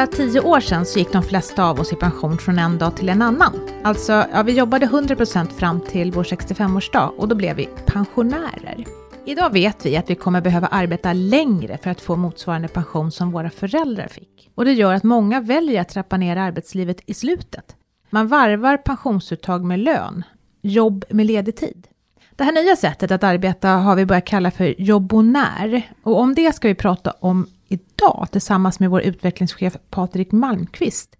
bara tio år sedan så gick de flesta av oss i pension från en dag till en annan. Alltså, ja, vi jobbade 100% fram till vår 65-årsdag och då blev vi pensionärer. Idag vet vi att vi kommer behöva arbeta längre för att få motsvarande pension som våra föräldrar fick. Och det gör att många väljer att trappa ner arbetslivet i slutet. Man varvar pensionsuttag med lön, jobb med ledig tid. Det här nya sättet att arbeta har vi börjat kalla för jobbonär. Och om det ska vi prata om idag tillsammans med vår utvecklingschef Patrik Malmqvist.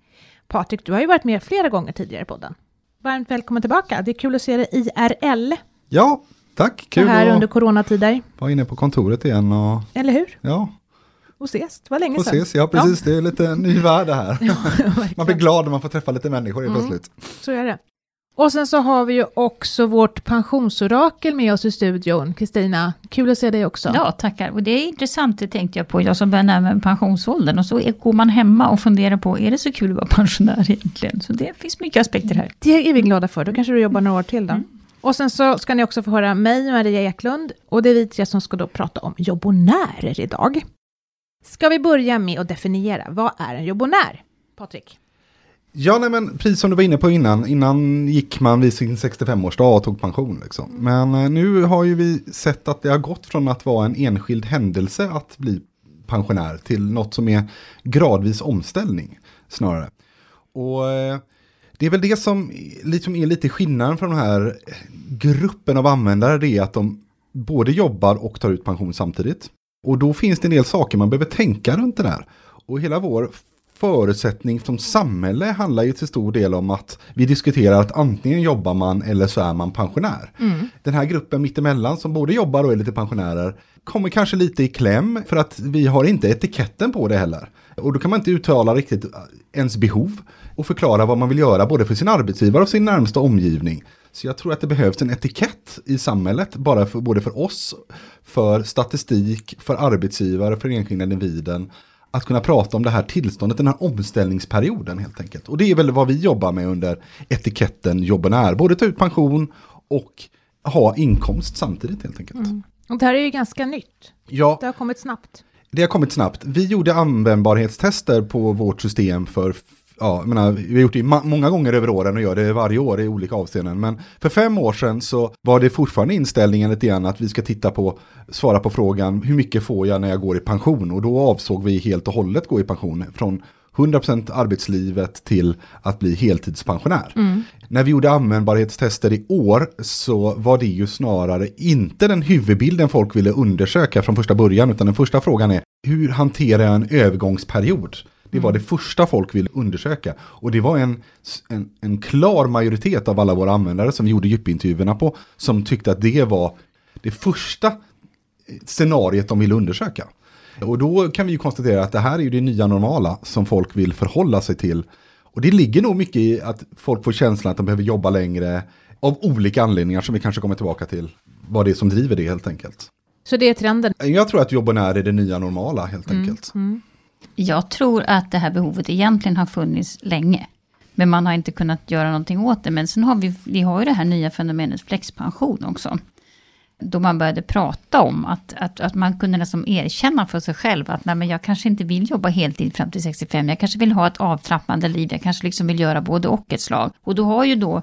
Patrik, du har ju varit med flera gånger tidigare på podden. Varmt välkommen tillbaka. Det är kul att se dig IRL. Ja, tack. Kul här under coronatider. Vara inne på kontoret igen och... Eller hur? Ja. Och ses, det var länge och sedan. Ses, ja precis, ja. det är lite ny värld det här. Ja, man blir glad när man får träffa lite människor mm. plötsligt. Så är det. Och sen så har vi ju också vårt pensionsorakel med oss i studion. Kristina, kul att se dig också. Ja, tackar. Och det är intressant, det tänkte jag på, jag som börjar närma mig pensionsåldern. Och så går man hemma och funderar på, är det så kul att vara pensionär egentligen? Så det finns mycket aspekter här. Det är vi glada för, då kanske du jobbar några år till då. Mm. Och sen så ska ni också få höra mig, Maria Eklund, och det är vi tre som ska då prata om jobbonärer idag. Ska vi börja med att definiera, vad är en jobbonär? Patrik? Ja, nej, men precis som du var inne på innan, innan gick man vid sin 65-årsdag och tog pension. Liksom. Men eh, nu har ju vi sett att det har gått från att vara en enskild händelse att bli pensionär till något som är gradvis omställning snarare. Och eh, det är väl det som liksom är lite skillnaden från den här gruppen av användare, det är att de både jobbar och tar ut pension samtidigt. Och då finns det en del saker man behöver tänka runt det där. Och hela vår förutsättning som samhälle handlar ju till stor del om att vi diskuterar att antingen jobbar man eller så är man pensionär. Mm. Den här gruppen mittemellan som både jobbar och är lite pensionärer kommer kanske lite i kläm för att vi har inte etiketten på det heller. Och då kan man inte uttala riktigt ens behov och förklara vad man vill göra både för sin arbetsgivare och sin närmsta omgivning. Så jag tror att det behövs en etikett i samhället, bara för, både för oss, för statistik, för arbetsgivare, för enskilda individen att kunna prata om det här tillståndet, den här omställningsperioden helt enkelt. Och det är väl vad vi jobbar med under etiketten jobben är, både ta ut pension och ha inkomst samtidigt helt enkelt. Mm. Och det här är ju ganska nytt. Ja. Det har kommit snabbt. Det har kommit snabbt. Vi gjorde användbarhetstester på vårt system för ja, menar, vi har gjort det många gånger över åren och gör det varje år i olika avseenden. Men för fem år sedan så var det fortfarande inställningen lite grann att vi ska titta på, svara på frågan hur mycket får jag när jag går i pension? Och då avsåg vi helt och hållet gå i pension från 100% arbetslivet till att bli heltidspensionär. Mm. När vi gjorde användbarhetstester i år så var det ju snarare inte den huvudbilden folk ville undersöka från första början utan den första frågan är hur hanterar jag en övergångsperiod? Det var det första folk ville undersöka. Och det var en, en, en klar majoritet av alla våra användare som vi gjorde djupintervjuerna på som tyckte att det var det första scenariet de ville undersöka. Och då kan vi ju konstatera att det här är ju det nya normala som folk vill förhålla sig till. Och det ligger nog mycket i att folk får känslan att de behöver jobba längre av olika anledningar som vi kanske kommer tillbaka till. Vad det är som driver det helt enkelt. Så det är trenden? Jag tror att jobben är det nya normala helt mm, enkelt. Mm. Jag tror att det här behovet egentligen har funnits länge. Men man har inte kunnat göra någonting åt det. Men sen har vi, vi har ju det här nya fenomenet flexpension också. Då man började prata om att, att, att man kunde liksom erkänna för sig själv att nej, men jag kanske inte vill jobba heltid fram till 65. Jag kanske vill ha ett avtrappande liv. Jag kanske liksom vill göra både och ett slag. Och då har ju då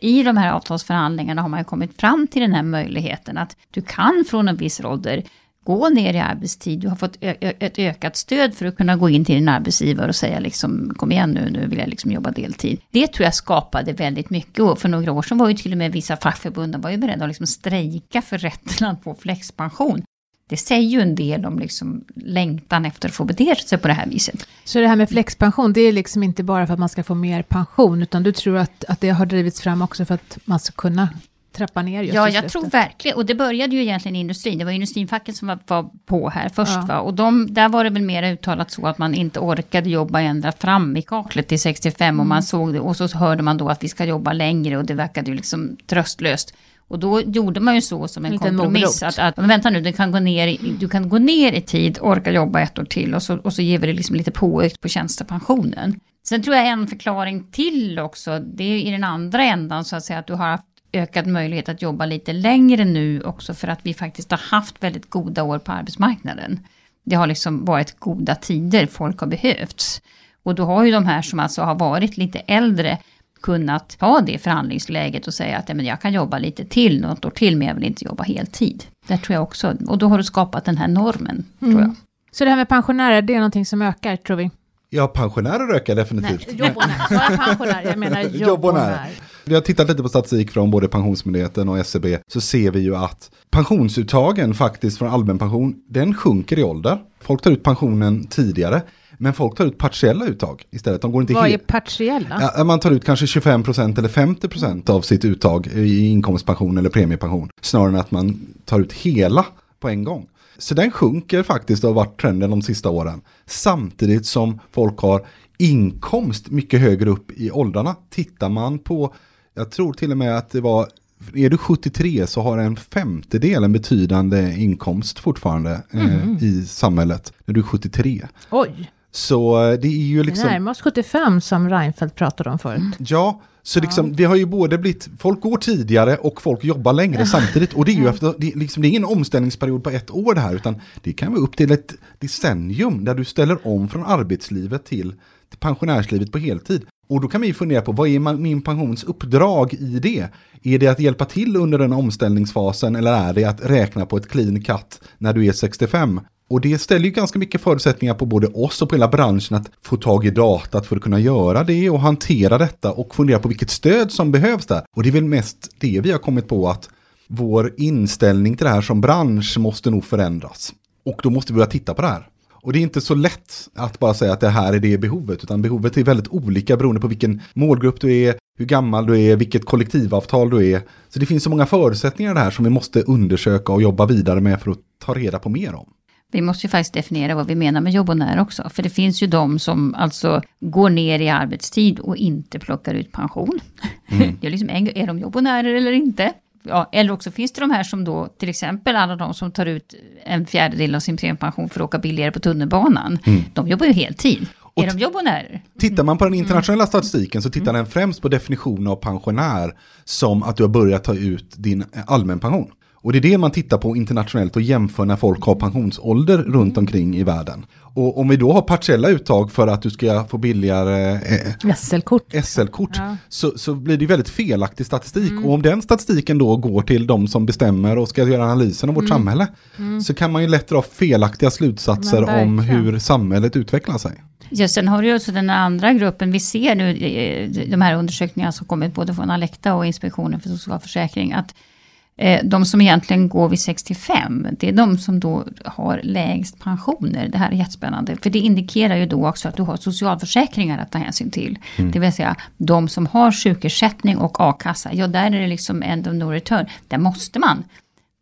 i de här avtalsförhandlingarna har man ju kommit fram till den här möjligheten att du kan från en viss ålder gå ner i arbetstid, du har fått ett ökat stöd för att kunna gå in till din arbetsgivare och säga liksom, kom igen nu, nu vill jag liksom jobba deltid. Det tror jag skapade väldigt mycket och för några år sedan var ju till och med vissa fackförbund var ju beredda att liksom strejka för rätten att få flexpension. Det säger ju en del om liksom längtan efter att få bete sig på det här viset. Så det här med flexpension, det är liksom inte bara för att man ska få mer pension, utan du tror att, att det har drivits fram också för att man ska kunna trappa ner just Ja, jag tror verkligen, och det började ju egentligen i industrin, det var industrinfacken som var, var på här först, ja. va? och de, där var det väl mer uttalat så att man inte orkade jobba ända fram i kaklet till 65, mm. och man såg det, och så hörde man då att vi ska jobba längre, och det verkade ju liksom tröstlöst. Och då gjorde man ju så som en Lite kompromiss. Att, att, men vänta nu, du kan, gå ner, i, du kan gå ner i tid, orka jobba ett år till och så, och så ger vi det liksom lite påökt på tjänstepensionen. Sen tror jag en förklaring till också, det är i den andra ändan så att säga att du har haft ökad möjlighet att jobba lite längre nu också för att vi faktiskt har haft väldigt goda år på arbetsmarknaden. Det har liksom varit goda tider, folk har behövts. Och då har ju de här som alltså har varit lite äldre kunnat ta det förhandlingsläget och säga att ja, men jag kan jobba lite till, något år till, men jag vill inte jobba heltid. Det tror jag också. Och då har du skapat den här normen, mm. tror jag. Så det här med pensionärer, det är någonting som ökar, tror vi? Ja, pensionärer ökar definitivt. Nej, jobbonär. Så jag pensionär, jag menar jobbonär. Vi har tittat lite på statistik från både Pensionsmyndigheten och SCB, e så ser vi ju att pensionsuttagen faktiskt från allmän pension, den sjunker i ålder. Folk tar ut pensionen tidigare. Men folk tar ut partiella uttag istället. De går inte Vad är partiella? Ja, man tar ut kanske 25% eller 50% av sitt uttag i inkomstpension eller premiepension. Snarare än att man tar ut hela på en gång. Så den sjunker faktiskt och har varit trenden de sista åren. Samtidigt som folk har inkomst mycket högre upp i åldrarna. Tittar man på, jag tror till och med att det var är du 73 så har en femtedel en betydande inkomst fortfarande mm. eh, mhm. i samhället när du är 73. Oj. Så eh, det är ju liksom... Närmast 75 som Reinfeldt pratade om förut. Ja, så liksom, ja. det har ju både blivit, folk går tidigare och folk jobbar längre samtidigt. Och det är ju efter, det, liksom, det är ingen omställningsperiod på ett år det här, utan det kan vara upp till ett decennium där du ställer om från arbetslivet till, till pensionärslivet på heltid. Och då kan vi fundera på, vad är man, min pensions uppdrag i det? Är det att hjälpa till under den omställningsfasen eller är det att räkna på ett clean cut när du är 65? Och det ställer ju ganska mycket förutsättningar på både oss och på hela branschen att få tag i datat för att kunna göra det och hantera detta och fundera på vilket stöd som behövs där. Och det är väl mest det vi har kommit på att vår inställning till det här som bransch måste nog förändras. Och då måste vi börja titta på det här. Och det är inte så lätt att bara säga att det här är det behovet, utan behovet är väldigt olika beroende på vilken målgrupp du är, hur gammal du är, vilket kollektivavtal du är. Så det finns så många förutsättningar här som vi måste undersöka och jobba vidare med för att ta reda på mer om. Vi måste ju faktiskt definiera vad vi menar med jobbonär också. För det finns ju de som alltså går ner i arbetstid och inte plockar ut pension. Mm. Det är, liksom, är de jobbonärer eller inte? Ja, eller också finns det de här som då, till exempel alla de som tar ut en fjärdedel av sin premiepension för att åka billigare på tunnelbanan. Mm. De jobbar ju heltid. Och är de jobbonärer? Tittar man på den internationella statistiken så tittar mm. den främst på definitionen av pensionär som att du har börjat ta ut din allmänpension. Och det är det man tittar på internationellt och jämför när folk har pensionsålder runt omkring i världen. Och om vi då har partiella uttag för att du ska få billigare eh, SL-kort, SL ja. så, så blir det väldigt felaktig statistik. Mm. Och om den statistiken då går till de som bestämmer och ska göra analysen av vårt mm. samhälle mm. så kan man ju lätt dra felaktiga slutsatser om hur samhället utvecklar sig. Ja, sen har du ju också den andra gruppen, vi ser nu eh, de här undersökningarna som kommit både från Alekta och Inspektionen för socialförsäkring, att de som egentligen går vid 65, det är de som då har lägst pensioner. Det här är jättespännande, för det indikerar ju då också att du har socialförsäkringar att ta hänsyn till. Mm. Det vill säga, de som har sjukersättning och a-kassa, ja där är det liksom end of no return. Där måste man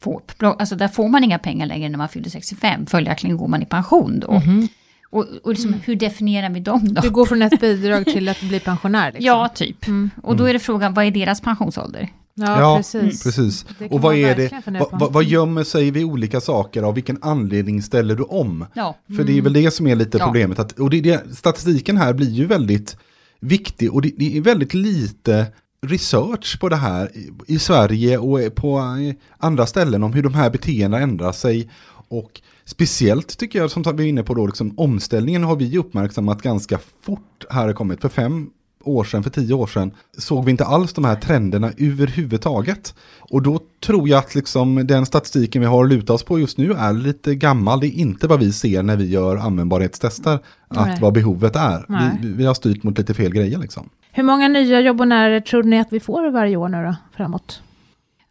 få, alltså där får man inga pengar längre när man fyller 65, följaktligen går man i pension då. Mm. Och, och liksom, mm. hur definierar vi dem då? Du går från ett bidrag till att bli pensionär? Liksom. Ja, typ. Mm. Och då är det frågan, vad är deras pensionsålder? Ja, ja, precis. precis. Och vad är det, vad, vad gömmer sig vid olika saker, av vilken anledning ställer du om? Ja. För mm. det är väl det som är lite ja. problemet, att, och det, det, statistiken här blir ju väldigt viktig, och det, det, är väldigt lite research på det här i, Sverige och på andra ställen om hur de här beteendena ändrar sig. Och speciellt tycker jag, som vi är inne på då, liksom, omställningen har vi uppmärksammat ganska fort här har kommit. För fem år sedan, för tio år sedan, såg vi inte alls de här trenderna överhuvudtaget. Och då tror jag att liksom den statistiken vi har att luta oss på just nu är lite gammal. Det är inte vad vi ser när vi gör användbarhetstester, att Nej. vad behovet är. Vi, vi, har styrt mot lite fel grejer liksom. Hur många nya jobbonärer tror ni att vi får varje år nu då, framåt?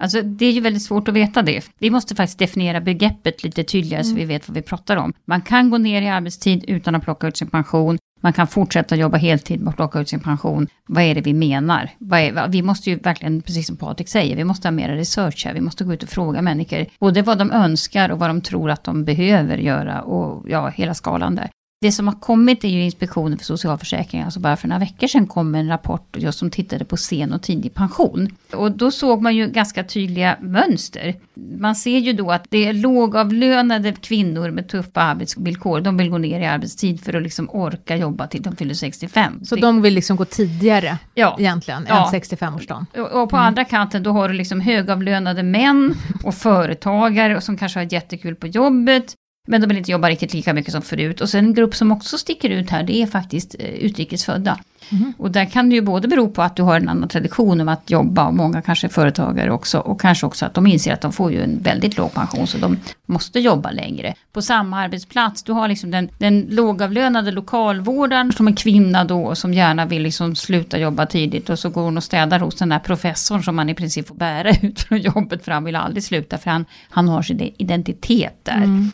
Alltså det är ju väldigt svårt att veta det. Vi måste faktiskt definiera begreppet lite tydligare mm. så vi vet vad vi pratar om. Man kan gå ner i arbetstid utan att plocka ut sin pension. Man kan fortsätta jobba heltid och plocka ut sin pension. Vad är det vi menar? Är, vi måste ju verkligen, precis som Patrik säger, vi måste ha mer research här. Vi måste gå ut och fråga människor, både vad de önskar och vad de tror att de behöver göra och ja, hela skalan där. Det som har kommit är ju Inspektionen för socialförsäkringar, alltså bara för några veckor sedan kom en rapport just som tittade på sen och tidig pension. Och då såg man ju ganska tydliga mönster. Man ser ju då att det är lågavlönade kvinnor med tuffa arbetsvillkor, de vill gå ner i arbetstid för att liksom orka jobba till de fyller 65. Så de vill liksom gå tidigare ja. egentligen, ja. än 65-årsdagen? Och, och på mm. andra kanten då har du liksom högavlönade män och företagare som kanske har jättekul på jobbet Men de vill inte jobba riktigt lika mycket som förut. Och sen en grupp som också sticker ut här, det är faktiskt eh, utrikesfödda. Mm. Och där kan det ju både bero på att du har en annan tradition om att jobba, och många kanske är företagare också, och kanske också att de inser att de får ju en väldigt låg pension, så de måste jobba längre. På samma arbetsplats, du har liksom den, den lågavlönade lokalvårdaren som är kvinna då, som gärna vill liksom sluta jobba tidigt, och så går hon och städar hos den där professorn som man i princip får bära ut från jobbet, för han vill aldrig sluta, för han, han har sin identitet där. Mm.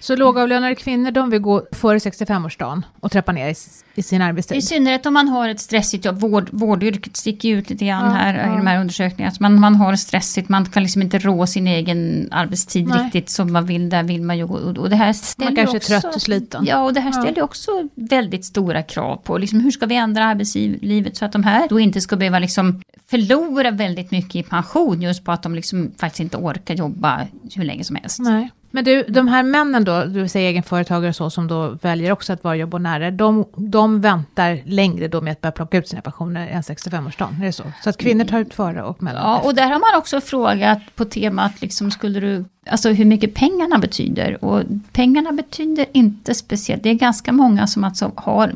Så lågavlönade kvinnor, de vill gå före 65-årsdagen och trappa ner i, i, sin arbetstid? I synnerhet om man har ett stressigt jobb. Vård, vårdyrket sticker ut lite grann ja, här ja. i de här undersökningarna. Alltså man, man har stressigt, man kan liksom inte rå sin egen arbetstid Nej. riktigt som man vill. Där vill man ju och, och det här ställer Man kanske också, är trött och sliten. Ja, och det här ställer ja. också väldigt stora krav på liksom, hur ska vi ändra arbetslivet så att de här då inte ska behöva liksom förlora väldigt mycket i pension just på att de liksom faktiskt inte orkar jobba hur länge som helst. Nej. Men du, de här männen då, du säger egenföretagare och så, som då väljer också att vara jobbonärer, de, de väntar längre då med att börja plocka ut sina pensioner än 65-årsdagen, är det så? Så att kvinnor tar ut före och mellan Ja, och där har man också frågat på temat, liksom, skulle du, alltså hur mycket pengarna betyder. Och pengarna betyder inte speciellt, det är ganska många som alltså har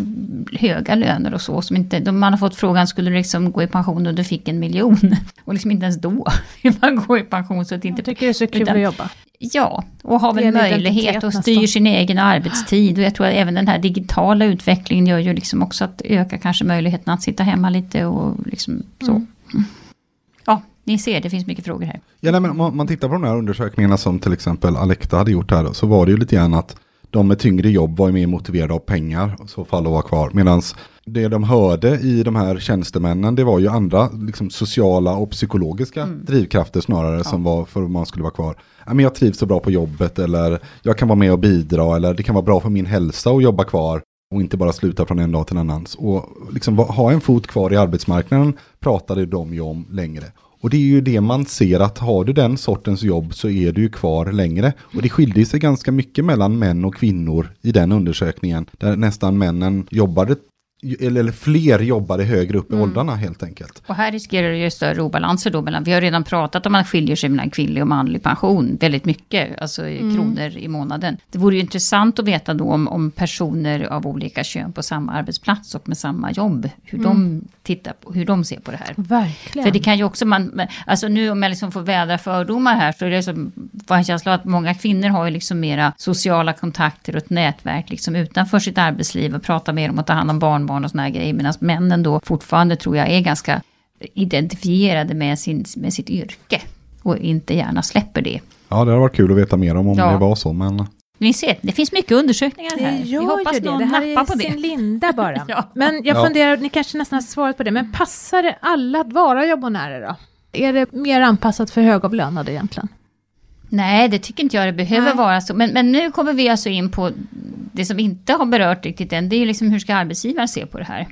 höga löner och så, som inte, man har fått frågan, skulle du liksom gå i pension och du fick en miljon? Och liksom inte ens då vill man gå i pension. Så att inte, Jag tycker det är så kul utan, att jobba. Ja, och har väl möjlighet och styr sin egen arbetstid. Och jag tror att även den här digitala utvecklingen gör ju liksom också att öka kanske möjligheten att sitta hemma lite och liksom så. Mm. Ni ser, det finns mycket frågor här. Ja, nej, men om man tittar på de här undersökningarna som till exempel Alekta hade gjort här, så var det ju lite grann att de med tyngre jobb var mer motiverade av pengar, i så fall att vara kvar. Medan det de hörde i de här tjänstemännen, det var ju andra liksom, sociala och psykologiska mm. drivkrafter snarare ja. som var för att man skulle vara kvar. Ja, men jag trivs så bra på jobbet eller jag kan vara med och bidra eller det kan vara bra för min hälsa att jobba kvar och inte bara sluta från en dag till en annan. Och liksom ha en fot kvar i arbetsmarknaden pratade de ju om längre. Och det är ju det man ser att har du den sortens jobb så är du ju kvar längre. Och det skilde sig ganska mycket mellan män och kvinnor i den undersökningen. Där nästan männen jobbade eller fler jobbade högre upp i mm. åldrarna helt enkelt. Och här riskerar det ju större obalanser då mellan, vi har redan pratat om att skiljer sig mellan kvinnlig och manlig pension väldigt mycket, alltså i mm. kronor i månaden. Det vore ju intressant att veta då om, om personer av olika kön på samma arbetsplats och med samma jobb, hur mm. de tittar på, hur de ser på det här. Verkligen. För det kan ju också, man, alltså nu om jag liksom får vädra fördomar här, så är det som, får en känsla av att många kvinnor har ju liksom mera sociala kontakter och ett nätverk liksom utanför sitt arbetsliv och pratar mer om att ta hand om barnbarn barn och såna här grejer. Medan männen då fortfarande tror jag är ganska identifierade med, sin, med sitt yrke. Och inte gärna släpper det. Ja, det hade varit kul att veta mer om om ja. det var så. Men... Ni ser, det finns mycket undersökningar här. Det gör Vi hoppas det. någon det här nappar på det. Det här är sin linda bara. ja. Men jag funderar, ni kanske nästan har svarat på det, men passar det alla att vara jobbonärer då? Är det mer anpassat för högavlönade egentligen? Nej, det tycker inte jag det behöver Nej. vara så. Men, men nu kommer vi alltså in på det som inte har berört riktigt än. Det är ju liksom hur ska arbetsgivaren se på det här?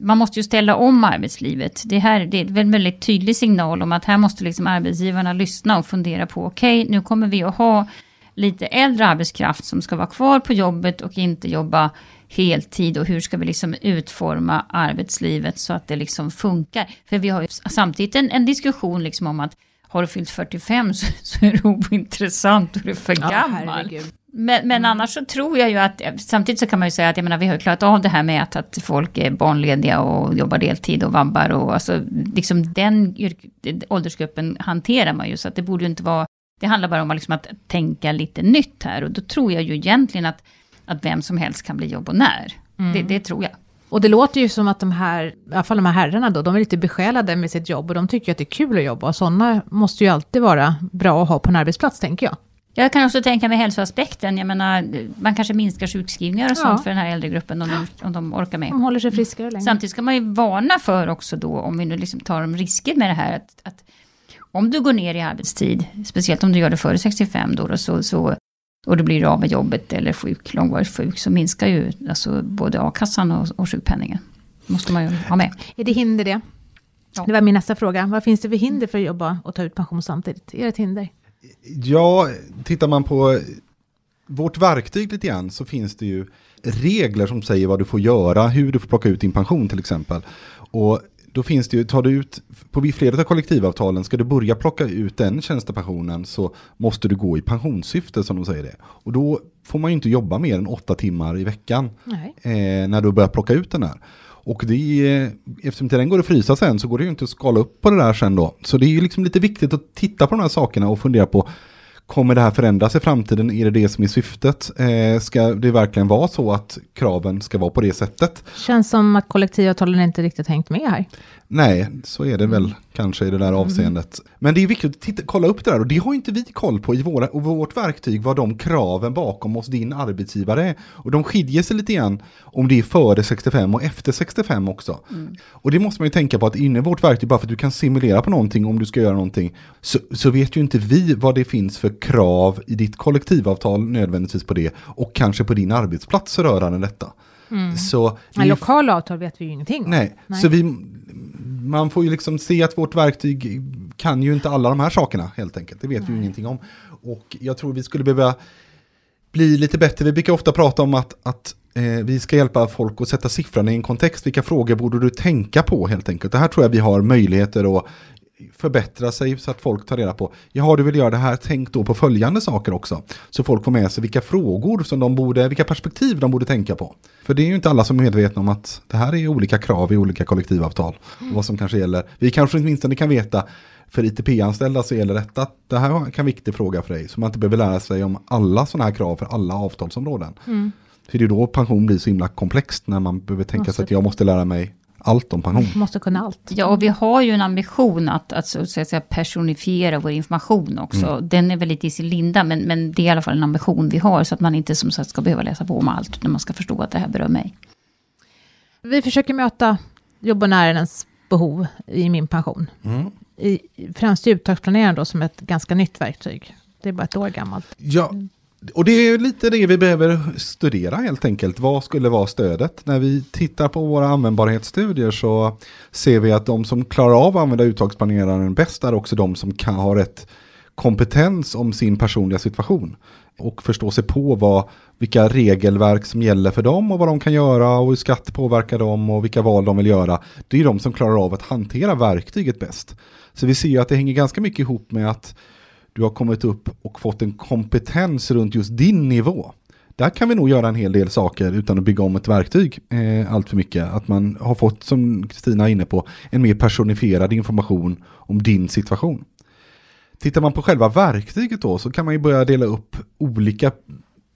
Man måste ju ställa om arbetslivet. Det här det är en väldigt tydlig signal om att här måste liksom arbetsgivarna lyssna och fundera på okej, okay, nu kommer vi att ha lite äldre arbetskraft som ska vara kvar på jobbet och inte jobba heltid och hur ska vi liksom utforma arbetslivet så att det liksom funkar. För vi har ju samtidigt en, en diskussion liksom om att har du fyllt 45 så, så är det ointressant och du är för ja, gammal. Herregud. Men, men mm. annars så tror jag ju att, samtidigt så kan man ju säga att jag menar, vi har ju klarat av det här med att, att folk är barnlediga och jobbar deltid och vabbar och alltså liksom den åldersgruppen hanterar man ju så att det borde ju inte vara, det handlar bara om liksom att tänka lite nytt här och då tror jag ju egentligen att, att vem som helst kan bli jobbonär. Mm. Det, det tror jag. Och det låter ju som att de här, i alla fall de här herrarna då, de är lite besjälade med sitt jobb och de tycker att det är kul att jobba. Och sådana måste ju alltid vara bra att ha på en arbetsplats, tänker jag. Jag kan också tänka mig hälsoaspekten. Jag menar, man kanske minskar sjukskrivningar och sånt ja. för den här äldre gruppen om de, om de orkar med. De håller sig friskare längre. Samtidigt ska man ju varna för också då, om vi nu liksom tar om risker med det här, att, att om du går ner i arbetstid, speciellt om du gör det före 65 då, så, så, och du blir av med jobbet eller sjuk, långvarigt sjuk, så minskar ju alltså både a-kassan och, och sjukpenningen. måste man ju ha med. Är det hinder det? Ja. Det var min nästa fråga. Vad finns det för hinder för att jobba och ta ut pension samtidigt? Är det ett hinder? Ja, tittar man på vårt verktyg lite grann så finns det ju regler som säger vad du får göra, hur du får plocka ut din pension till exempel. Och då finns det ju, tar du ut, på flera av kollektivavtalen, ska du börja plocka ut den tjänstepensionen så måste du gå i pensionssyfte som de säger det. Och då får man ju inte jobba mer än åtta timmar i veckan eh, när du börjar plocka ut den här. Och det är, eftersom den går att frysa sen så går det ju inte att skala upp på det där sen då. Så det är ju liksom lite viktigt att titta på de här sakerna och fundera på Kommer det här förändras i framtiden? Är det det som är syftet? Eh, ska det verkligen vara så att kraven ska vara på det sättet? Känns som att kollektivavtalen inte riktigt hängt med här. Nej, så är det väl. Kanske i det där avseendet. Men det är viktigt att titta, kolla upp det där och det har inte vi koll på i våra, vårt verktyg vad de kraven bakom hos din arbetsgivare är. Och de skiljer sig lite grann om det är före 65 och efter 65 också. Och det måste man ju tänka på att inne i vårt verktyg, bara för att du kan simulera på någonting om du ska göra någonting, så, så vet ju inte vi vad det finns för krav i ditt kollektivavtal nödvändigtvis på det och kanske på din arbetsplats rörande detta. Så det är Men lokala avtal vet vi ju ingenting om. Nej, Nej. så vi, man får ju liksom se att vårt verktyg kan ju inte alla de här sakerna helt enkelt. Det vet vi ju ingenting om. Och jag tror vi skulle behöva bli lite bättre. Vi brukar ofta prata om att, att eh, vi ska hjälpa folk att sätta siffrorna i en kontext. Vilka frågor borde du tänka på helt enkelt? Det här tror jag vi har möjligheter att förbättra sig så att folk tar reda på. Ja, du vill göra det här, tänk då på följande saker också. Så folk får med sig vilka frågor som de borde, vilka perspektiv de borde tänka på. För det är ju inte alla som är medvetna om att det här är olika krav i olika kollektivavtal. Och vad som kanske gäller. Vi kanske åtminstone kan veta för ITP-anställda så gäller detta att det här kan vara en viktig fråga för dig. Så man inte behöver lära sig om alla sådana här krav för alla avtalsområden. För det är då pension blir så himla komplext när man behöver tänka sig att jag måste lära mig allt om pension. Måste kunna allt. Ja, och vi har ju en ambition att, att, så att säga, personifiera vår information också. Den är väl lite i sin linda, men, men det är i alla fall en ambition vi har. Så att man inte som sagt ska behöva läsa på om allt, när man ska förstå att det här berör mig. Vi försöker möta jobbonärernas behov i min pension. Mm. I, främst i uttagsplaneraren då som ett ganska nytt verktyg. Det är bara ett år gammalt. Ja, och det är lite det vi behöver studera helt enkelt. Vad skulle vara stödet? När vi tittar på våra användbarhetsstudier så ser vi att de som klarar av att använda uttagsplaneraren bäst är också de som kan ha rätt kompetens om sin personliga situation. Och förstå sig på vad, vilka regelverk som gäller för dem och vad de kan göra och hur skatt påverkar dem och vilka val de vill göra. Det är de som klarar av att hantera verktyget bäst. Så vi ser ju att det hänger ganska mycket ihop med att du har kommit upp och fått en kompetens runt just din nivå. Där kan vi nog göra en hel del saker utan att bygga om ett verktyg eh, allt för mycket. Att man har fått, som Kristina är inne på, en mer personifierad information om din situation. Tittar man på själva verktyget då så kan man ju börja dela upp olika,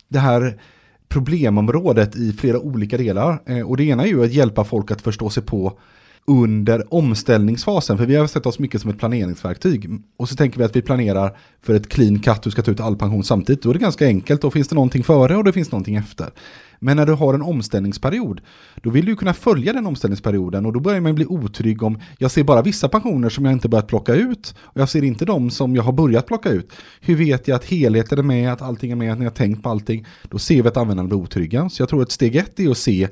det här problemområdet i flera olika delar. Eh, och det ena är ju att hjälpa folk att förstå sig på under omställningsfasen, för vi har sett oss mycket som ett planeringsverktyg. Och så tänker vi att vi planerar för ett clean cut, du ska ta ut all pension samtidigt. Då är det ganska enkelt, då finns det någonting före och det finns någonting efter. Men när du har en omställningsperiod, då vill du kunna följa den omställningsperioden och då börjar man bli otrygg om, jag ser bara vissa pensioner som jag inte börjat plocka ut och jag ser inte de som jag har börjat plocka ut. Hur vet jag att helheten är med, att allting är med, att ni har tänkt på allting? Då ser vi att användarna blir otrygga. Så jag tror att steg ett är att se,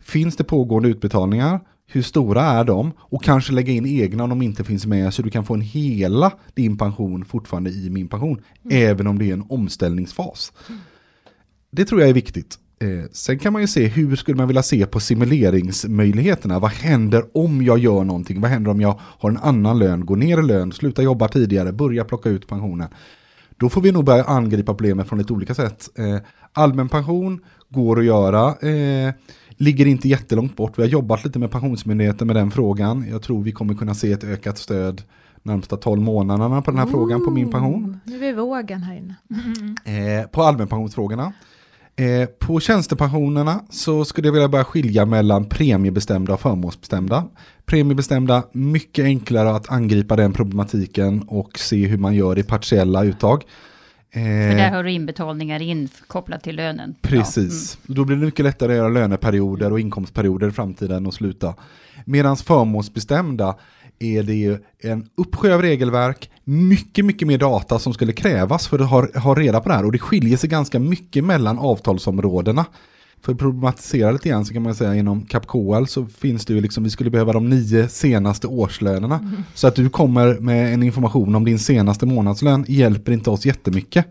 finns det pågående utbetalningar? Hur stora är de? Och kanske lägga in egna om de inte finns med så du kan få en hela din pension fortfarande i min pension. Även om det är en omställningsfas. Det tror jag är viktigt. Eh, sen kan man ju se hur skulle man vilja se på simuleringsmöjligheterna. Vad händer om jag gör någonting? Vad händer om jag har en annan lön, går ner i lön, slutar jobba tidigare, börjar plocka ut pensionen? Då får vi nog börja angripa problemet från lite olika sätt. Eh, allmän pension går att göra. Eh, ligger inte jättelångt bort. Vi har jobbat lite med Pensionsmyndigheten med den frågan. Jag tror vi kommer kunna se ett ökat stöd närmsta 12 månaderna på den här frågan på min pension. Nu är vi vågen här inne. Eh, på allmänpensionsfrågorna. Eh, på tjänstepensionerna så skulle jag vilja börja skilja mellan premiebestämda och förmånsbestämda. Premiebestämda, mycket enklare att angripa den problematiken och se hur man gör i partiella uttag. För där Eh, har du inbetalningar in kopplat till lönen. Precis, då blir det mycket lättare att göra löneperioder och inkomstperioder i framtiden och sluta. Medan förmånsbestämda är det ju en uppsjö av regelverk, mycket, mycket mer data som skulle krävas för att ha, ha reda på det här. Och det skiljer sig ganska mycket mellan avtalsområdena. För att problematisera lite grann så kan man säga inom CapKL så finns det ju liksom, vi skulle behöva de nio senaste årslönerna. Så att du kommer med en information om din senaste månadslön hjälper inte oss jättemycket.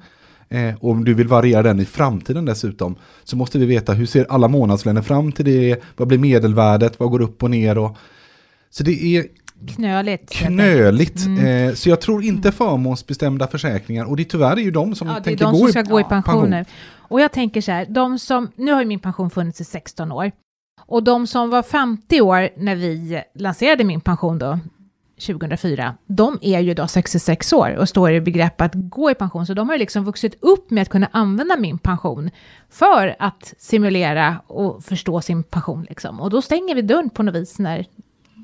Eh, och om du vill variera den i framtiden dessutom så måste vi veta hur ser alla månadslöner fram till det, vad blir medelvärdet, vad går upp och ner och så det är Knöligt. knöligt. Mm. Eh, så jag tror inte förmånsbestämda försäkringar och det tyvärr är ju de som Ja, det är tänker de som i ska gå i ja, pension nu. Och jag tänker så här, de som, nu har ju min pension funnits i 16 år, och de som var 50 år när vi lanserade min pension då, 2004, de är ju då 66 år och står i begrepp att gå i pension, så de har ju liksom vuxit upp med att kunna använda min pension för att simulera och förstå sin pension liksom. Och då stänger vi dörren på något vis när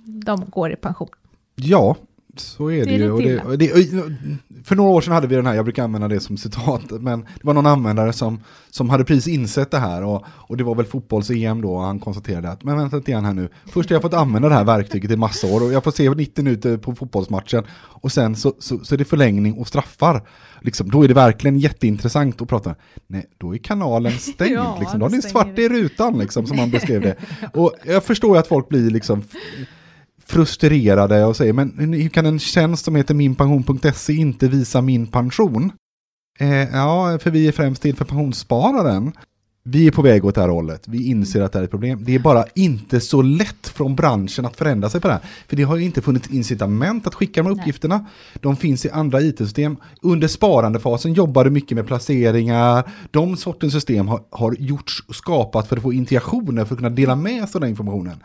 de går i pension. Ja, så är det, Det är ju. Och det, och det, för några år sedan hade vi den här, jag brukar använda det som citat, men det var någon användare som, som hade precis insett det här och, och det var väl fotbolls-EM då och han konstaterade att, men vänta lite grann här nu, först har jag fått använda det här verktyget i massa år och jag får se 90 minuter på fotbollsmatchen och sen så, så, så är det förlängning och straffar. Liksom, då är det verkligen jätteintressant att prata. Nej, då är kanalen stängd, Ja, liksom. då har ni svart i rutan, liksom, som han beskrev det. Och jag förstår ju att folk blir liksom frustrerade och säger men hur kan en tjänst som heter minpension.se inte visa min pension? Eh, ja, för vi är främst till för pensionsspararen. Vi är på väg åt det här hållet. Vi inser att det här är ett problem. Det är bara inte så lätt från branschen att förändra sig på det här. För det har ju inte funnits incitament att skicka de här Nej. uppgifterna. De finns i andra it-system. Under sparandefasen jobbar du mycket med placeringar. De sortens system har, har gjorts och skapat för att få integrationer för att kunna dela med sig av den informationen.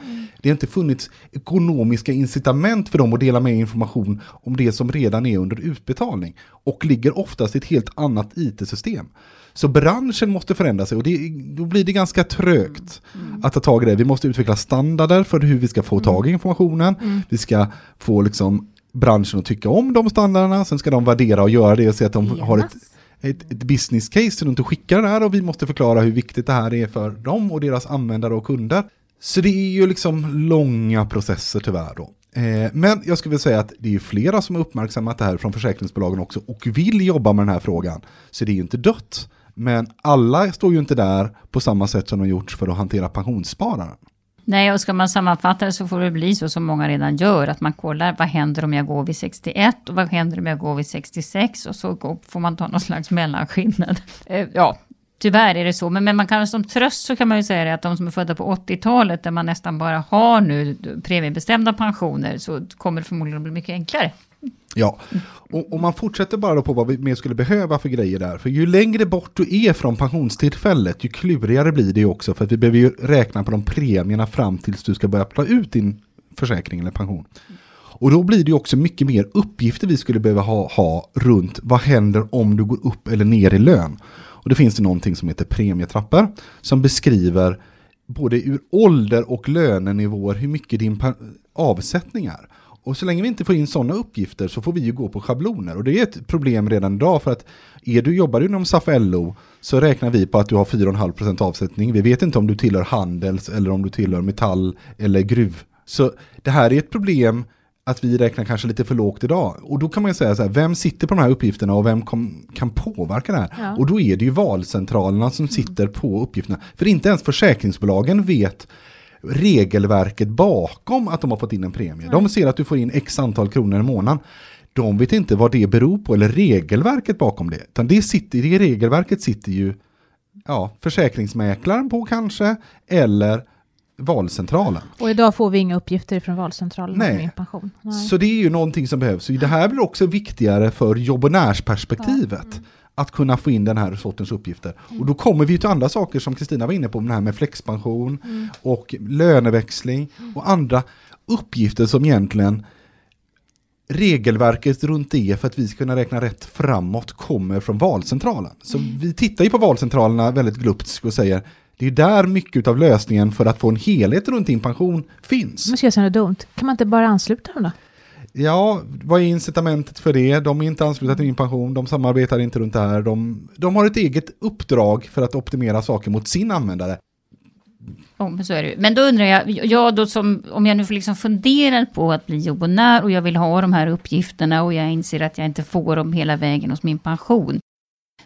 Det har inte funnits ekonomiska incitament för dem att dela med information om det som redan är under utbetalning. Och ligger oftast i ett helt annat it-system. Så branschen måste förändra sig och det, då blir det ganska trögt att ta tag i det. Vi måste utveckla standarder för hur vi ska få tag i informationen. Vi ska få liksom branschen att tycka om de standarderna. Sen ska de värdera och göra det och se att de har ett, ett, ett business case de inte skickar det här och vi måste förklara hur viktigt det här är för dem och deras användare och kunder. Så det är ju liksom långa processer tyvärr då. Eh, men jag skulle vilja säga att det är flera som har uppmärksammat det här från försäkringsbolagen också och vill jobba med den här frågan. Så det är ju inte dött. Men alla står ju inte där på samma sätt som de gjorts för att hantera pensionsspararen. Nej, och ska man sammanfatta det så får det bli så som många redan gör, att man kollar vad händer om jag går vid 61 och vad händer om jag går vid 66 och så får man ta någon slags mellanskillnad. Eh, ja, tyvärr är det så, men, men man kan som tröst så kan man ju säga det att de som är födda på 80-talet där man nästan bara har nu premiebestämda pensioner så kommer det förmodligen att bli mycket enklare. Ja, och om man fortsätter bara då på vad vi mer skulle behöva för grejer där. För ju längre bort du är från pensionstillfället, ju klurigare blir det också. För att vi behöver ju räkna på de premierna fram tills du ska börja ta ut din försäkring eller pension. Och då blir det ju också mycket mer uppgifter vi skulle behöva ha, ha runt vad händer om du går upp eller ner i lön. Och det finns det någonting som heter premietrappor som beskriver både ur ålder och lönenivåer hur mycket din avsättning är. Och så länge vi inte får in sådana uppgifter så får vi ju gå på schabloner. Och det är ett problem redan idag för att är du, jobbar du inom SAF LO så räknar vi på att du har 4,5% avsättning. Vi vet inte om du tillhör Handels eller om du tillhör Metall eller Gruv. Så det här är ett problem att vi räknar kanske lite för lågt idag. Och då kan man ju säga så här, vem sitter på de här uppgifterna och vem kom, kan påverka det här? Ja. Och då är det ju valcentralerna som sitter på uppgifterna. För inte ens försäkringsbolagen vet regelverket bakom att de har fått in en premie. De ser att du får in x antal kronor i månaden. De vet inte vad det beror på eller regelverket bakom det. Utan det, sitter, det regelverket sitter ju ja, försäkringsmäklaren på kanske eller valcentralen. Och idag får vi inga uppgifter från valcentralen Nej. om pension. Nej. Så det är ju någonting som behövs. Det här blir också viktigare för jobbonärsperspektivet. Att kunna få in den här sortens uppgifter. Och då kommer vi till andra saker som Kristina var inne på, det här med flexpension och löneväxling och andra uppgifter som egentligen regelverket runt det för att vi ska kunna räkna rätt framåt kommer från valcentralen. Så vi tittar ju på valcentralerna väldigt glupskt och säger det är där mycket av lösningen för att få en helhet runt din pension finns. Nu ska jag säga något dumt. Kan man inte bara ansluta dem då? Ja, vad är incitamentet för det? De är inte anslutna till min pension, de samarbetar inte runt det här. De, de har ett eget uppdrag för att optimera saker mot sin användare. Ja, men så är det. Men då undrar jag, jag då som, om jag nu liksom funderar på att bli jobbonär och jag vill ha de här uppgifterna och jag inser att jag inte får dem hela vägen hos min pension.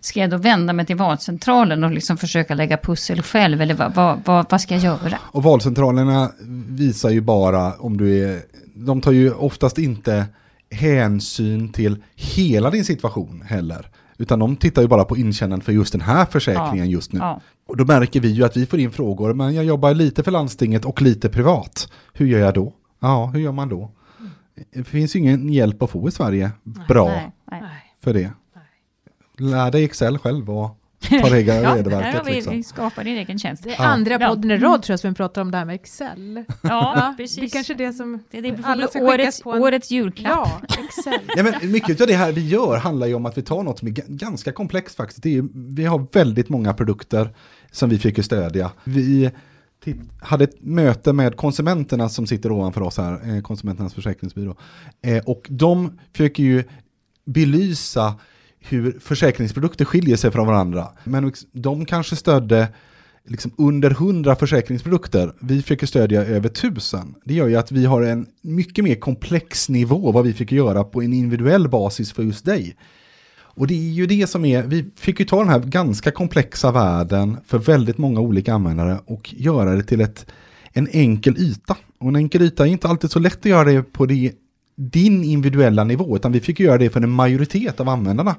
Ska jag då vända mig till valcentralen och liksom försöka lägga pussel själv eller vad, vad, vad, vad ska jag göra? Och valcentralerna visar ju bara om du är, de tar ju oftast inte hänsyn till hela din situation heller. Utan de tittar ju bara på intjänandet för just den här försäkringen just nu. Ja. Och då märker vi ju att vi får in frågor, men jag jobbar lite för landstinget och lite privat. Hur gör jag då? Ja, hur gör man då? Det finns ju ingen hjälp att få i Sverige bra Nej, nej. Nej. för det. Lär dig Excel själv och tar reda Ja, här regelverket. har vi, Liksom. vi skapar din egen tjänst. Det är Ja. andra podden i rad tror jag som vi pratar om det här med Excel. Ja, Det är precis. kanske det som det, det alla ska årets, på en- årets julklapp. Ja, Excel. Ja, men mycket av det här vi gör handlar ju om att vi tar något som är ga- ganska komplext faktiskt. Det är, vi har väldigt många produkter som vi försöker stödja. Vi hade ett möte med konsumenterna som sitter ovanför oss här, eh, konsumenternas försäkringsbyrå. Eh, och de försöker ju belysa hur försäkringsprodukter skiljer sig från varandra. Men de kanske stödde liksom under 100 försäkringsprodukter. Vi försöker stödja över 1000. Det gör ju att vi har en mycket mer komplex nivå vad vi fick göra på en individuell basis för just dig. Och det är ju det som är, vi fick ju ta den här ganska komplexa världen för väldigt många olika användare och göra det till ett, en enkel yta. Och en enkel yta är inte alltid så lätt att göra det på det, din individuella nivå, utan vi fick göra det för en majoritet av användarna.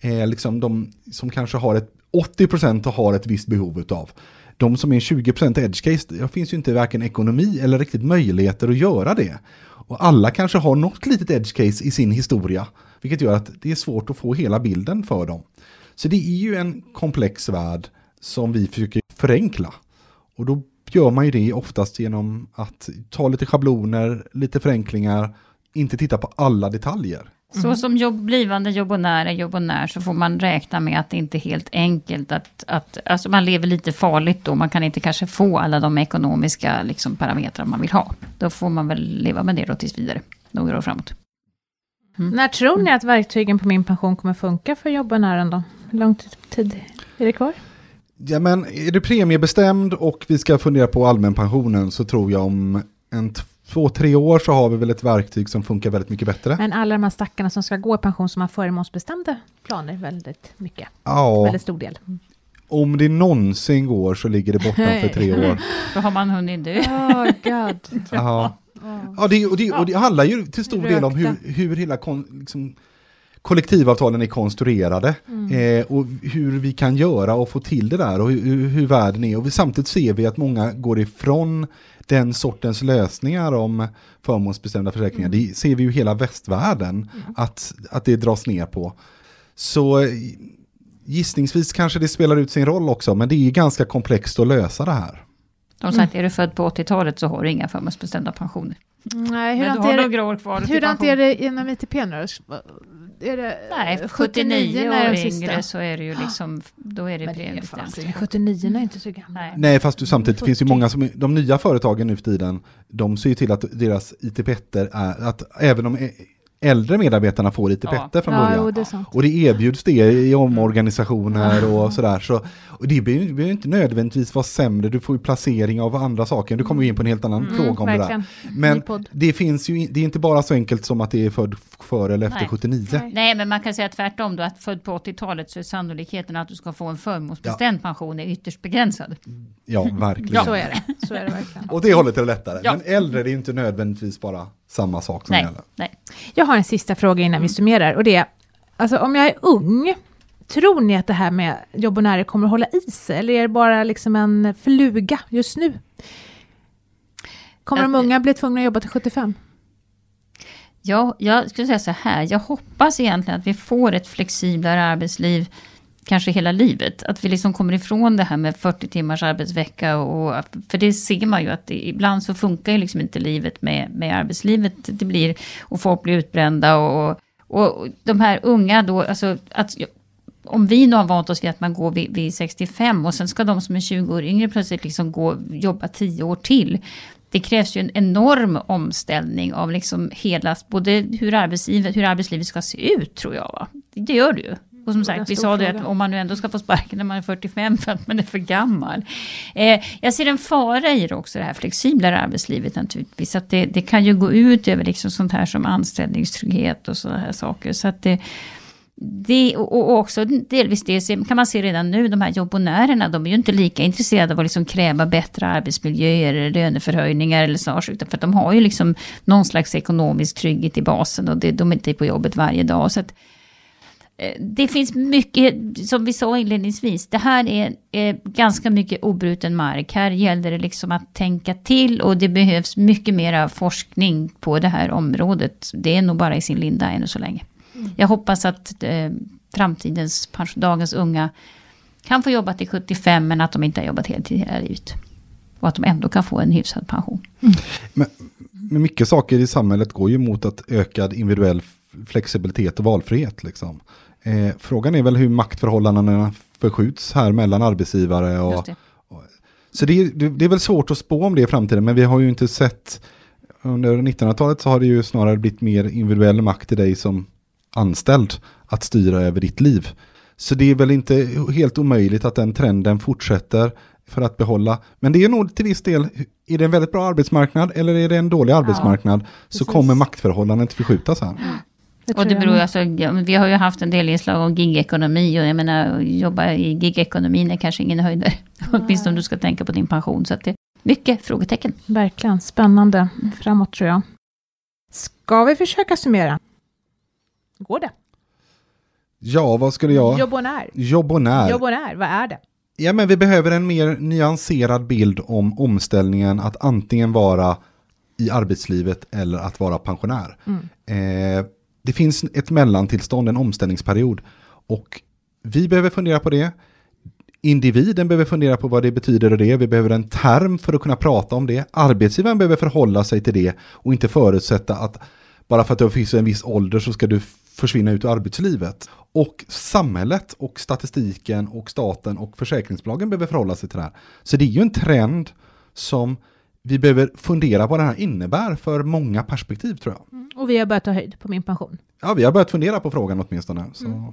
Eh, liksom de som kanske har ett 80% och har ett visst behov utav. De som är 20% edge case, det finns ju inte varken ekonomi eller riktigt möjligheter att göra det. Och alla kanske har något litet edge case i sin historia, vilket gör att det är svårt att få hela bilden för dem. Så det är ju en komplex värld som vi försöker förenkla. Och då gör man ju det oftast genom att ta lite schabloner, lite förenklingar, inte titta på alla detaljer. Så som jobb, blivande jobbonär är jobbonär så får man räkna med att det inte är helt enkelt att, att alltså man lever lite farligt då. Man kan inte kanske få alla de ekonomiska liksom, parametrar man vill ha. Då får man väl leva med det då tills vidare, några år framåt. När tror ni att verktygen på min pension kommer funka för jobbanären då? Hur lång tid är det kvar? Ja men är det premiebestämd och vi ska fundera på allmänpensionen så tror jag om en två, tre år så har vi väl ett verktyg som funkar väldigt mycket bättre. Men alla de här stackarna som ska gå i pension som har förmånsbestämda planer väldigt mycket. Ja, Väldigt stor del. om det någonsin går så ligger det borta för tre år. Då har man hunnit dö. Oh god. Ja, ja det, och, det, och det handlar ju till stor del om hur, hur hela kon, liksom, kollektivavtalen är konstruerade. Eh, och hur vi kan göra och få till det där och hur, hur världen är. Och vi, samtidigt ser vi att många går ifrån den sortens lösningar om förmånsbestämda försäkringar. Det ser vi ju i hela västvärlden att, att det dras ner på. Så gissningsvis kanske det spelar ut sin roll också, men det är ganska komplext att lösa det här. De sagt, är du född på 80-talet så har du inga förmånsbestämda pensioner. Nej, hur Men du har det, några år kvar hur är det inom ITP nu? Är det Nej, 79 när år yngre så är det ju liksom, då är det premiebestämt. fan, 79 är inte så gamla. Nej. Nej, fast du, samtidigt 40. finns ju många som, de nya företagen nu för tiden, de ser ju till att deras IT-petter är, att även de ä- äldre medarbetarna får IT-petter Ja. från Ja, början. jo, det. Och det erbjuds det i omorganisationer och sådär. Så, och det behöver inte nödvändigtvis vara sämre, du får ju placering av andra saker. Du kommer ju in på en helt annan fråga om det där. verkligen. Men det finns ju, det är inte bara så enkelt som att det är född före eller efter Nej. 79. Nej. Nej, men man kan säga tvärtom då, att född på 80-talet så är sannolikheten att du ska få en förmånsbestämd pension är ytterst begränsad. Ja, verkligen. Så är det. Så är det verkligen. Åt det hållet är det lättare. Ja. Men äldre det är ju inte nödvändigtvis bara samma sak som Nej, gäller. nej. Jag har en sista fråga innan vi summerar och det är, alltså om jag är ung, tror ni att det här med jobbonärer kommer att hålla i sig eller är det bara liksom en fluga just nu? Kommer de Jag- unga bli tvungna att jobba till 75? Ja, jag skulle säga så här, jag hoppas egentligen att vi får ett flexiblare arbetsliv kanske hela livet. Att vi liksom kommer ifrån det här med 40 timmars arbetsvecka. Och, för det ser man ju att det, ibland så funkar ju liksom inte livet med, med arbetslivet. Det blir, och folk blir utbrända och, och, och de här unga då, alltså att om vi nu har vant oss vid att man går vid, vid 65 och sen ska de som är 20 år yngre plötsligt liksom gå jobba 10 år till. Det krävs ju en enorm omställning av liksom hela, både hur arbetslivet, hur arbetslivet ska se ut tror jag. Va? Det gör det ju. Och som sagt, vi sa det att om man nu ändå ska få sparken när man är 45 för att man är för gammal. Eh, jag ser en fara i det också, det här flexiblare arbetslivet naturligtvis. Att det, det kan ju gå ut över liksom sånt här som anställningstrygghet och sådana här saker. Så att det, det, och också delvis det kan man se redan nu, de här jobbonärerna, de är ju inte lika intresserade av att liksom kräva bättre arbetsmiljöer, eller löneförhöjningar eller så, utan för att de har ju liksom någon slags ekonomisk trygghet i basen och det, de är inte på jobbet varje dag. Så att, det finns mycket, som vi sa inledningsvis, det här är eh, ganska mycket obruten mark. Här gäller det liksom att tänka till och det behövs mycket mera forskning på det här området. Det är nog bara i sin linda ännu så länge. Jag hoppas att eh, framtidens, dagens unga kan få jobba till 75 men att de inte har jobbat heltid hela livet. Och att de ändå kan få en hyfsad pension. Men, men mycket saker i samhället går ju mot att ökad individuell flexibilitet och valfrihet. Liksom. Eh, frågan är väl hur maktförhållandena förskjuts här mellan arbetsgivare och... Det. Så det, det, det är väl svårt att spå om det i framtiden, men vi har ju inte sett... Under 1900-talet så har det ju snarare blivit mer individuell makt till dig som anställd att styra över ditt liv. Så det är väl inte helt omöjligt att den trenden fortsätter för att behålla. Men det är nog till viss del, är det en väldigt bra arbetsmarknad eller är det en dålig arbetsmarknad så precis. kommer maktförhållandet förskjutas här. Och tror det beror alltså, vi har ju haft en del inslag om gigekonomi och jag menar, jobba i gigekonomin är kanske ingen höjder. Åtminstone om du ska tänka på din pension. Så att det är mycket frågetecken. Verkligen spännande framåt tror jag. Ska vi försöka summera? Går det? Ja, vad skulle jag... Jobb och när. Jobb och när. Jobb och när, vad är det? Ja, men vi behöver en mer nyanserad bild om omställningen att antingen vara i arbetslivet eller att vara pensionär. Mm. Eh, det finns ett mellantillstånd, en omställningsperiod. Och vi behöver fundera på det. Individen behöver fundera på vad det betyder och det. Vi behöver en term för att kunna prata om det. Arbetsgivaren behöver förhålla sig till det och inte förutsätta att bara för att du finns en viss ålder så ska du försvinna ut ur arbetslivet. Och samhället och statistiken och staten och försäkringsbolagen behöver förhålla sig till det här. Så det är ju en trend som vi behöver fundera på vad den här innebär för många perspektiv tror jag. Och vi har börjat ta höjd på min pension. Ja, vi har börjat fundera på frågan åtminstone. Så. Mm.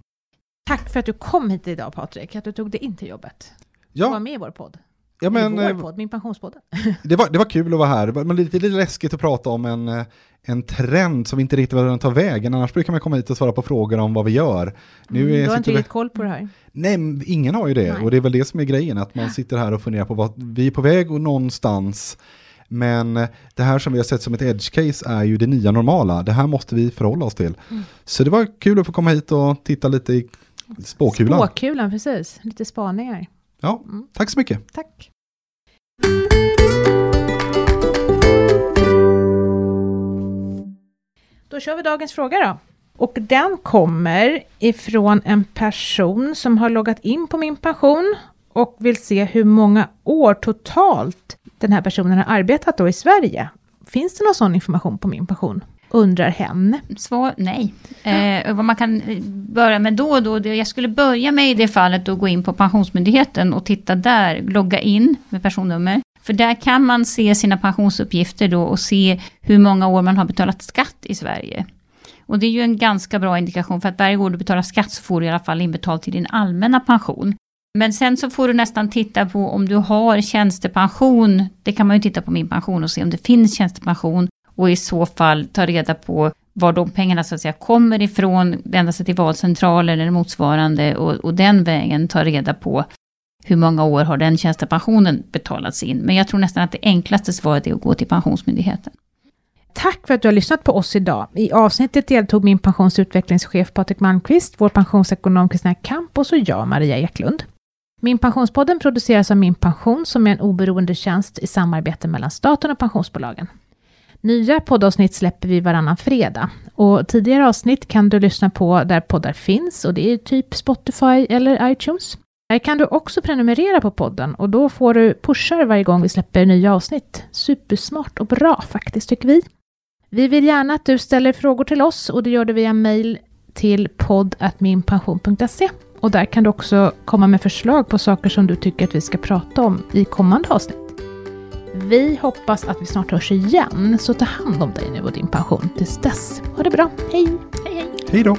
Tack för att du kom hit idag Patrik, att du tog dig in till jobbet. Du var Ja, med i vår podd. ja men, Eller eh, vår podd, min pensionspodd. det, var, det var kul att vara här. Det var lite, lite läskigt att prata om en, eh, en trend som vi inte riktigt vet vart den tar vägen. Annars brukar man komma hit och svara på frågor om vad vi gör. Nu Mm, är, du har inte sitter vi, riktigt koll på det här. nej, men ingen har ju det. Nej. Och det är väl det som är grejen, att man sitter här och funderar på vad vi är på väg och någonstans. Men det här som vi har sett som ett edge case är ju det nya normala. Det här måste vi förhålla oss till. Mm. Så det var kul att få komma hit och titta lite i spåkulan. Spåkulan, precis. Lite spaningar. Ja, Mm. tack så mycket. Tack. Då kör vi dagens fråga då. Och den kommer ifrån en person som har loggat in på min pension och vill se hur många år totalt den här personen har arbetat då i Sverige. Finns det någon sån information på min pension? Undrar hen. Svar nej. Eh, vad man kan eh, börja med då och då, det jag skulle börja med i det fallet att gå in på Pensionsmyndigheten och titta där, logga in med personnummer. För där kan man se sina pensionsuppgifter då och se hur många år man har betalat skatt i Sverige. Och det är ju en ganska bra indikation för att varje år du betalar skatt så får du i alla fall inbetalt till din allmänna pension. Men sen så får du nästan titta på om du har tjänstepension. Det kan man ju titta på min pension och se om det finns tjänstepension och i så fall ta reda på var de pengarna så att säga kommer ifrån, vända sig till valcentraler eller motsvarande och, och den vägen ta reda på hur många år har den tjänstepensionen betalats in. Men jag tror nästan att det enklaste svaret är att gå till Pensionsmyndigheten. Tack för att du har lyssnat på oss idag. I avsnittet deltog min pensionsutvecklingschef Patrik Malmqvist, vår pensionsekonom Kristina Kamp och så jag, Maria Eklund. Min pensionspodden produceras av Min Pension som är en oberoende tjänst i samarbete mellan staten och pensionsbolagen. Nya poddavsnitt släpper vi varannan fredag och tidigare avsnitt kan du lyssna på där poddar finns och det är typ Spotify eller iTunes. Här kan du också prenumerera på podden och då får du pushar varje gång vi släpper nya avsnitt. Supersmart och bra faktiskt tycker vi. Vi vill gärna att du ställer frågor till oss och det gör du via mail till podd.minpension.se och där kan du också komma med förslag på saker som du tycker att vi ska prata om i kommande avsnitt. Vi hoppas att vi snart hörs igen, så ta hand om dig nu och din pension tills dess. Ha det bra, hej! Hej hej! Hej då!